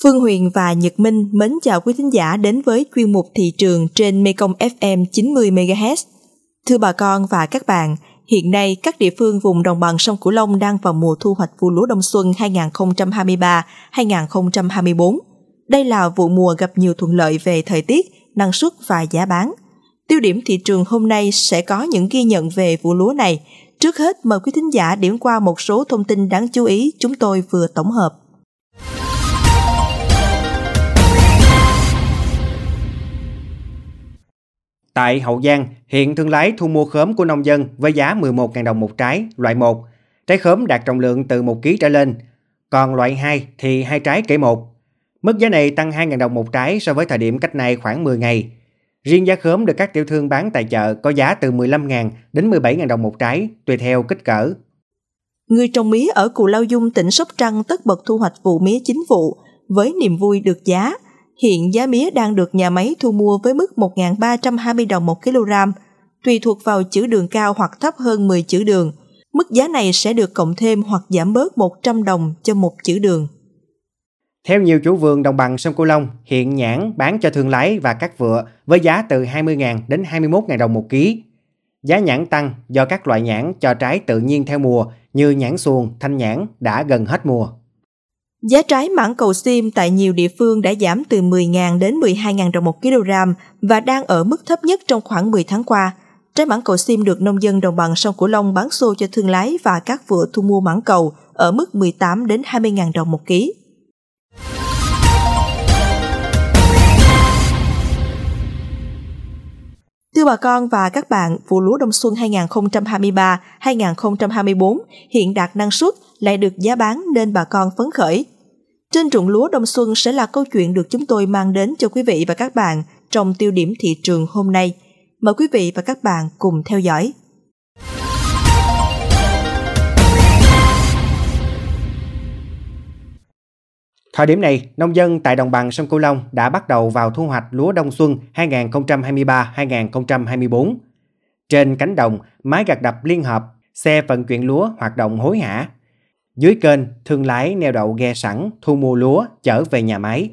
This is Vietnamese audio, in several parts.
Phương Huyền và Nhật Minh mến chào quý thính giả đến với chuyên mục thị trường trên Mekong FM 90 MHz. Thưa bà con và các bạn, hiện nay các địa phương vùng đồng bằng sông Cửu Long đang vào mùa thu hoạch vụ lúa đông xuân 2023-2024. Đây là vụ mùa gặp nhiều thuận lợi về thời tiết, năng suất và giá bán. Tiêu điểm thị trường hôm nay sẽ có những ghi nhận về vụ lúa này. Trước hết mời quý thính giả điểm qua một số thông tin đáng chú ý chúng tôi vừa tổng hợp. Tại Hậu Giang, hiện thương lái thu mua khóm của nông dân với giá 11.000 đồng một trái, loại 1. Trái khóm đạt trọng lượng từ 1 kg trở lên, còn loại 2 thì hai trái kể một. Mức giá này tăng 2.000 đồng một trái so với thời điểm cách này khoảng 10 ngày. Riêng giá khóm được các tiểu thương bán tại chợ có giá từ 15.000 đến 17.000 đồng một trái, tùy theo kích cỡ. Người trồng mía ở Cù Lao Dung, tỉnh Sóc Trăng tất bật thu hoạch vụ mía chính vụ với niềm vui được giá. Hiện giá mía đang được nhà máy thu mua với mức 1.320 đồng một kg, tùy thuộc vào chữ đường cao hoặc thấp hơn 10 chữ đường. Mức giá này sẽ được cộng thêm hoặc giảm bớt 100 đồng cho một chữ đường. Theo nhiều chủ vườn đồng bằng sông Cửu Long, hiện nhãn bán cho thương lái và các vựa với giá từ 20.000 đến 21.000 đồng một ký. Giá nhãn tăng do các loại nhãn cho trái tự nhiên theo mùa như nhãn xuồng, thanh nhãn đã gần hết mùa. Giá trái mãng cầu sim tại nhiều địa phương đã giảm từ 10.000 đến 12.000 đồng một kg và đang ở mức thấp nhất trong khoảng 10 tháng qua. Trái mãng cầu sim được nông dân đồng bằng sông Cửu Long bán xô cho thương lái và các vựa thu mua mãng cầu ở mức 18 đến 20.000 đồng một ký. Thưa bà con và các bạn, vụ lúa đông xuân 2023-2024 hiện đạt năng suất lại được giá bán nên bà con phấn khởi. Trên ruộng lúa đông xuân sẽ là câu chuyện được chúng tôi mang đến cho quý vị và các bạn trong tiêu điểm thị trường hôm nay. Mời quý vị và các bạn cùng theo dõi. Thời điểm này, nông dân tại đồng bằng sông Cửu Long đã bắt đầu vào thu hoạch lúa đông xuân 2023-2024. Trên cánh đồng, máy gặt đập liên hợp, xe vận chuyển lúa hoạt động hối hả. Dưới kênh, thương lái neo đậu ghe sẵn thu mua lúa chở về nhà máy.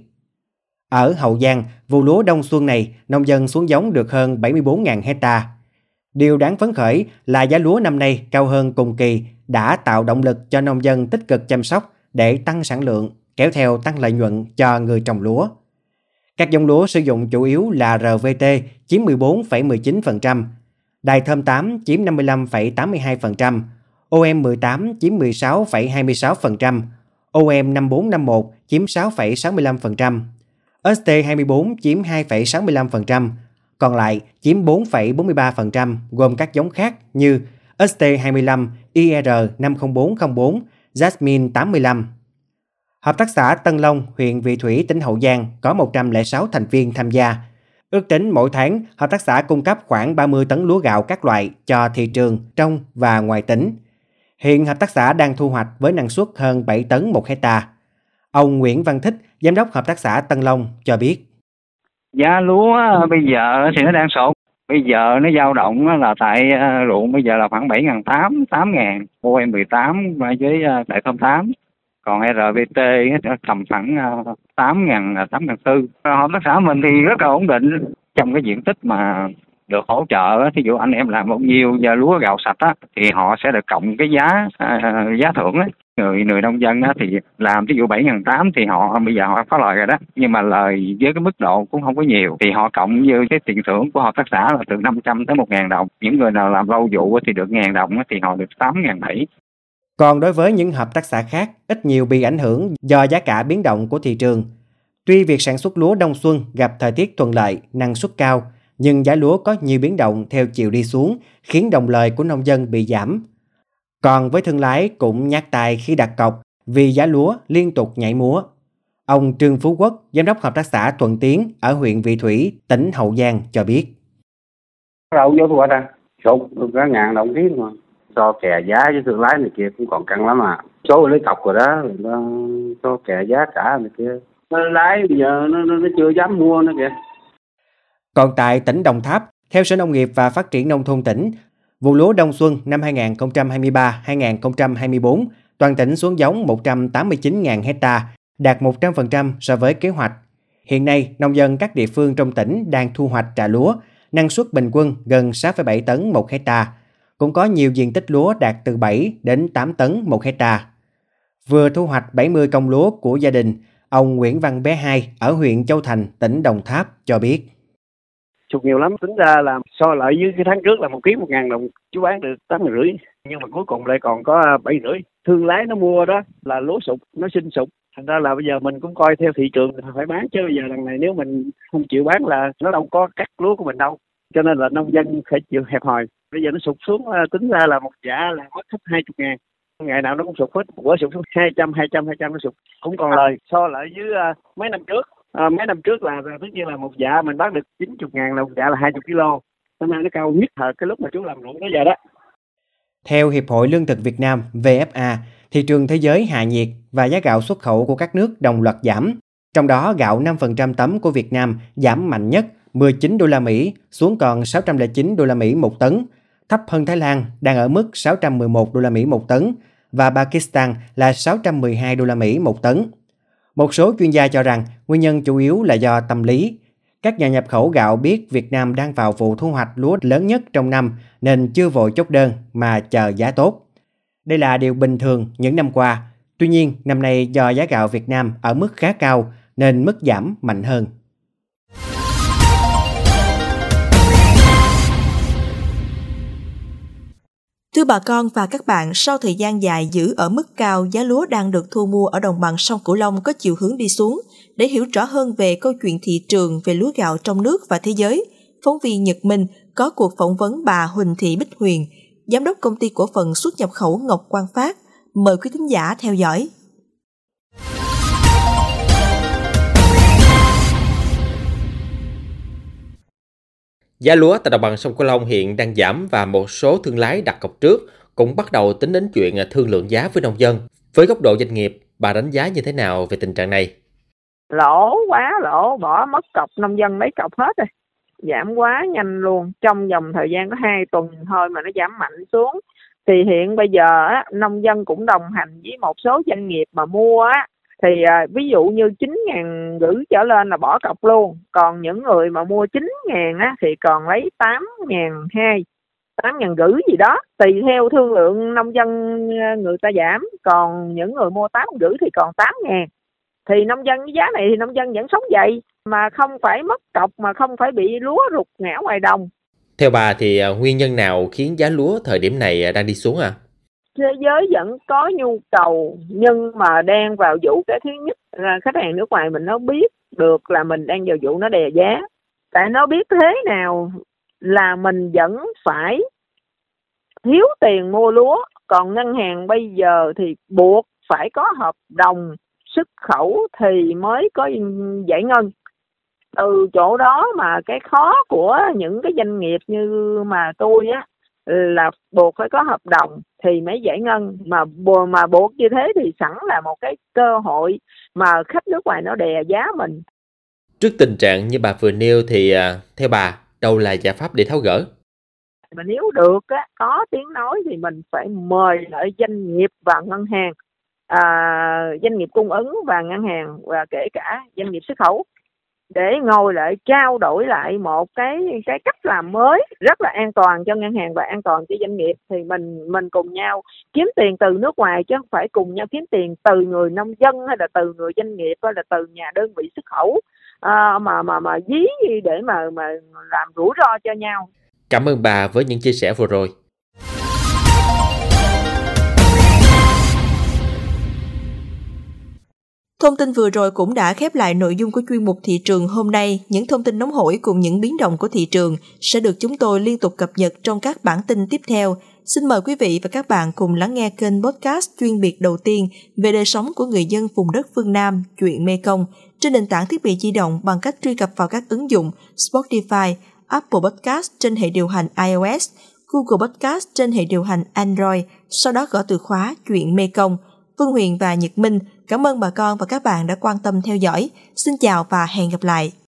Ở Hậu Giang, vụ lúa đông xuân này, nông dân xuống giống được hơn 74.000 hecta. Điều đáng phấn khởi là giá lúa năm nay cao hơn cùng kỳ đã tạo động lực cho nông dân tích cực chăm sóc để tăng sản lượng kéo theo tăng lợi nhuận cho người trồng lúa. Các giống lúa sử dụng chủ yếu là RVT chiếm 14,19%, Đài thơm 8 chiếm 55,82%, OM18 chiếm 16,26%, OM5451 chiếm 6,65%, ST24 chiếm 2,65%, còn lại chiếm 4,43% gồm các giống khác như ST25, IR50404, Jasmine 85, Hợp tác xã Tân Long, huyện Vị Thủy, tỉnh Hậu Giang có 106 thành viên tham gia. Ước tính mỗi tháng, hợp tác xã cung cấp khoảng 30 tấn lúa gạo các loại cho thị trường trong và ngoài tỉnh. Hiện hợp tác xã đang thu hoạch với năng suất hơn 7 tấn một hecta. Ông Nguyễn Văn Thích, giám đốc hợp tác xã Tân Long cho biết. Giá lúa bây giờ thì nó đang sụt. Bây giờ nó dao động là tại à, ruộng bây giờ là khoảng 7.800, 8.000, OM18 với à, tại 08 còn RVT nó tầm khoảng ờ, tám ngàn ờ, tám ngàn tư hợp tác xã mình thì rất là ổn định trong cái diện tích mà được hỗ trợ thí dụ anh em làm bao nhiêu giờ lúa gạo sạch á thì họ sẽ được cộng cái giá à, giá thưởng ấy người người nông dân á, thì làm ví dụ bảy ngàn tám thì họ bây giờ họ có lời rồi đó nhưng mà lời với cái mức độ cũng không có nhiều. Thì họ cộng với cái tiền thưởng của hợp tác xã là từ 500 tới một ngàn đồng. Những người nào làm lâu vụ thì được ngàn đồng thì họ được tám ngàn bảy. Còn đối với những hợp tác xã khác, ít nhiều bị ảnh hưởng do giá cả biến động của thị trường. Tuy việc sản xuất lúa đông xuân gặp thời tiết thuận lợi, năng suất cao, nhưng giá lúa có nhiều biến động theo chiều đi xuống, khiến đồng lời của nông dân bị giảm. Còn với thương lái cũng nhát tài khi đặt cọc vì giá lúa liên tục nhảy múa. Ông Trương Phú Quốc, giám đốc hợp tác xã Thuận Tiến ở huyện Vị Thủy, tỉnh Hậu Giang cho biết. Đâu vô thu hoạch à? Sụt được cả ngàn đồng ký mà cho kè giá với thương lái này kia cũng còn căng lắm à số lấy cọc rồi đó nó cho kè giá cả này kia thương lái bây giờ nó, nó, nó chưa dám mua nữa kìa còn tại tỉnh Đồng Tháp theo Sở Nông nghiệp và Phát triển Nông thôn tỉnh vụ lúa đông xuân năm 2023-2024 toàn tỉnh xuống giống 189.000 hecta đạt 100% so với kế hoạch. Hiện nay, nông dân các địa phương trong tỉnh đang thu hoạch trà lúa, năng suất bình quân gần 6,7 tấn 1 hecta. Cũng có nhiều diện tích lúa đạt từ 7 đến 8 tấn 1 hecta. Vừa thu hoạch 70 công lúa của gia đình, ông Nguyễn Văn Bé Hai ở huyện Châu Thành, tỉnh Đồng Tháp cho biết. Sụt nhiều lắm, tính ra là so lại với cái tháng trước là một ký một ngàn đồng, chú bán được tám rưỡi nhưng mà cuối cùng lại còn có bảy rưỡi. Thương lái nó mua đó là lúa sụt, nó sinh sụt. Thành ra là bây giờ mình cũng coi theo thị trường phải bán chứ bây giờ lần này nếu mình không chịu bán là nó đâu có cắt lúa của mình đâu. Cho nên là nông dân phải chịu hẹp hòi. Bây giờ nó sụt xuống à, tính ra là một giả là mất hết hai chục ngàn ngày nào nó cũng sụt hết bữa sụt xuống hai trăm hai trăm hai trăm nó sụt cũng còn lời so lại với uh, mấy năm trước à, mấy năm trước là tất nhiên là một dạ mình bán được 90 ngàn là một dạ là 20 kg năm nay nó cao nhất thời cái lúc mà chú làm ruộng tới giờ đó theo Hiệp hội Lương thực Việt Nam VFA, thị trường thế giới hạ nhiệt và giá gạo xuất khẩu của các nước đồng loạt giảm. Trong đó gạo 5% tấm của Việt Nam giảm mạnh nhất 19 đô la Mỹ xuống còn 609 đô la Mỹ một tấn, thấp hơn Thái Lan đang ở mức 611 đô la Mỹ một tấn và Pakistan là 612 đô la Mỹ một tấn. Một số chuyên gia cho rằng nguyên nhân chủ yếu là do tâm lý. Các nhà nhập khẩu gạo biết Việt Nam đang vào vụ thu hoạch lúa lớn nhất trong năm nên chưa vội chốt đơn mà chờ giá tốt. Đây là điều bình thường những năm qua. Tuy nhiên, năm nay do giá gạo Việt Nam ở mức khá cao nên mức giảm mạnh hơn. Thưa bà con và các bạn, sau thời gian dài giữ ở mức cao, giá lúa đang được thu mua ở đồng bằng sông Cửu Long có chiều hướng đi xuống. Để hiểu rõ hơn về câu chuyện thị trường về lúa gạo trong nước và thế giới, phóng viên Nhật Minh có cuộc phỏng vấn bà Huỳnh Thị Bích Huyền, giám đốc công ty cổ phần xuất nhập khẩu Ngọc Quang Phát. Mời quý thính giả theo dõi. Giá lúa tại đồng bằng sông Cửu Long hiện đang giảm và một số thương lái đặt cọc trước cũng bắt đầu tính đến chuyện thương lượng giá với nông dân. Với góc độ doanh nghiệp, bà đánh giá như thế nào về tình trạng này? Lỗ quá lỗ, bỏ mất cọc nông dân mấy cọc hết rồi. Giảm quá nhanh luôn, trong vòng thời gian có 2 tuần thôi mà nó giảm mạnh xuống. Thì hiện bây giờ nông dân cũng đồng hành với một số doanh nghiệp mà mua á, thì à, ví dụ như chín ngàn gửi trở lên là bỏ cọc luôn. Còn những người mà mua chín ngàn á thì còn lấy tám ngàn hai tám ngàn gửi gì đó. Tùy theo thương lượng nông dân à, người ta giảm. Còn những người mua tám gửi thì còn tám ngàn. Thì nông dân cái giá này thì nông dân vẫn sống dậy mà không phải mất cọc mà không phải bị lúa rụt ngã ngoài đồng. Theo bà thì à, nguyên nhân nào khiến giá lúa thời điểm này à, đang đi xuống à? Thế giới vẫn có nhu cầu, nhưng mà đang vào vụ cái thứ nhất. Là khách hàng nước ngoài mình nó biết được là mình đang vào vụ nó đè giá. Tại nó biết thế nào là mình vẫn phải thiếu tiền mua lúa. Còn ngân hàng bây giờ thì buộc phải có hợp đồng xuất khẩu thì mới có giải ngân. Từ chỗ đó mà cái khó của những cái doanh nghiệp như mà tôi á là buộc phải có hợp đồng thì mới giải ngân. Mà mà buộc như thế thì sẵn là một cái cơ hội mà khách nước ngoài nó đè giá mình. Trước tình trạng như bà vừa nêu thì à, theo bà đâu là giải pháp để tháo gỡ? Mà nếu được á, có tiếng nói thì mình phải mời lại doanh nghiệp và ngân hàng à, doanh nghiệp cung ứng và ngân hàng và kể cả doanh nghiệp xuất khẩu để ngồi lại trao đổi lại một cái cái cách làm mới rất là an toàn cho ngân hàng và an toàn cho doanh nghiệp thì mình mình cùng nhau kiếm tiền từ nước ngoài chứ không phải cùng nhau kiếm tiền từ người nông dân hay là từ người doanh nghiệp hay là từ nhà đơn vị xuất khẩu à, mà mà mà dí để mà mà làm rủi ro cho nhau. Cảm ơn bà với những chia sẻ vừa rồi. Thông tin vừa rồi cũng đã khép lại nội dung của chuyên mục thị trường hôm nay. Những thông tin nóng hổi cùng những biến động của thị trường sẽ được chúng tôi liên tục cập nhật trong các bản tin tiếp theo. Xin mời quý vị và các bạn cùng lắng nghe kênh podcast chuyên biệt đầu tiên về đời sống của người dân vùng đất phương Nam, chuyện Mê Công, trên nền tảng thiết bị di động bằng cách truy cập vào các ứng dụng Spotify, Apple Podcast trên hệ điều hành iOS, Google Podcast trên hệ điều hành Android, sau đó gõ từ khóa chuyện Mê Công. Phương Huyền và Nhật Minh Cảm ơn bà con và các bạn đã quan tâm theo dõi. Xin chào và hẹn gặp lại.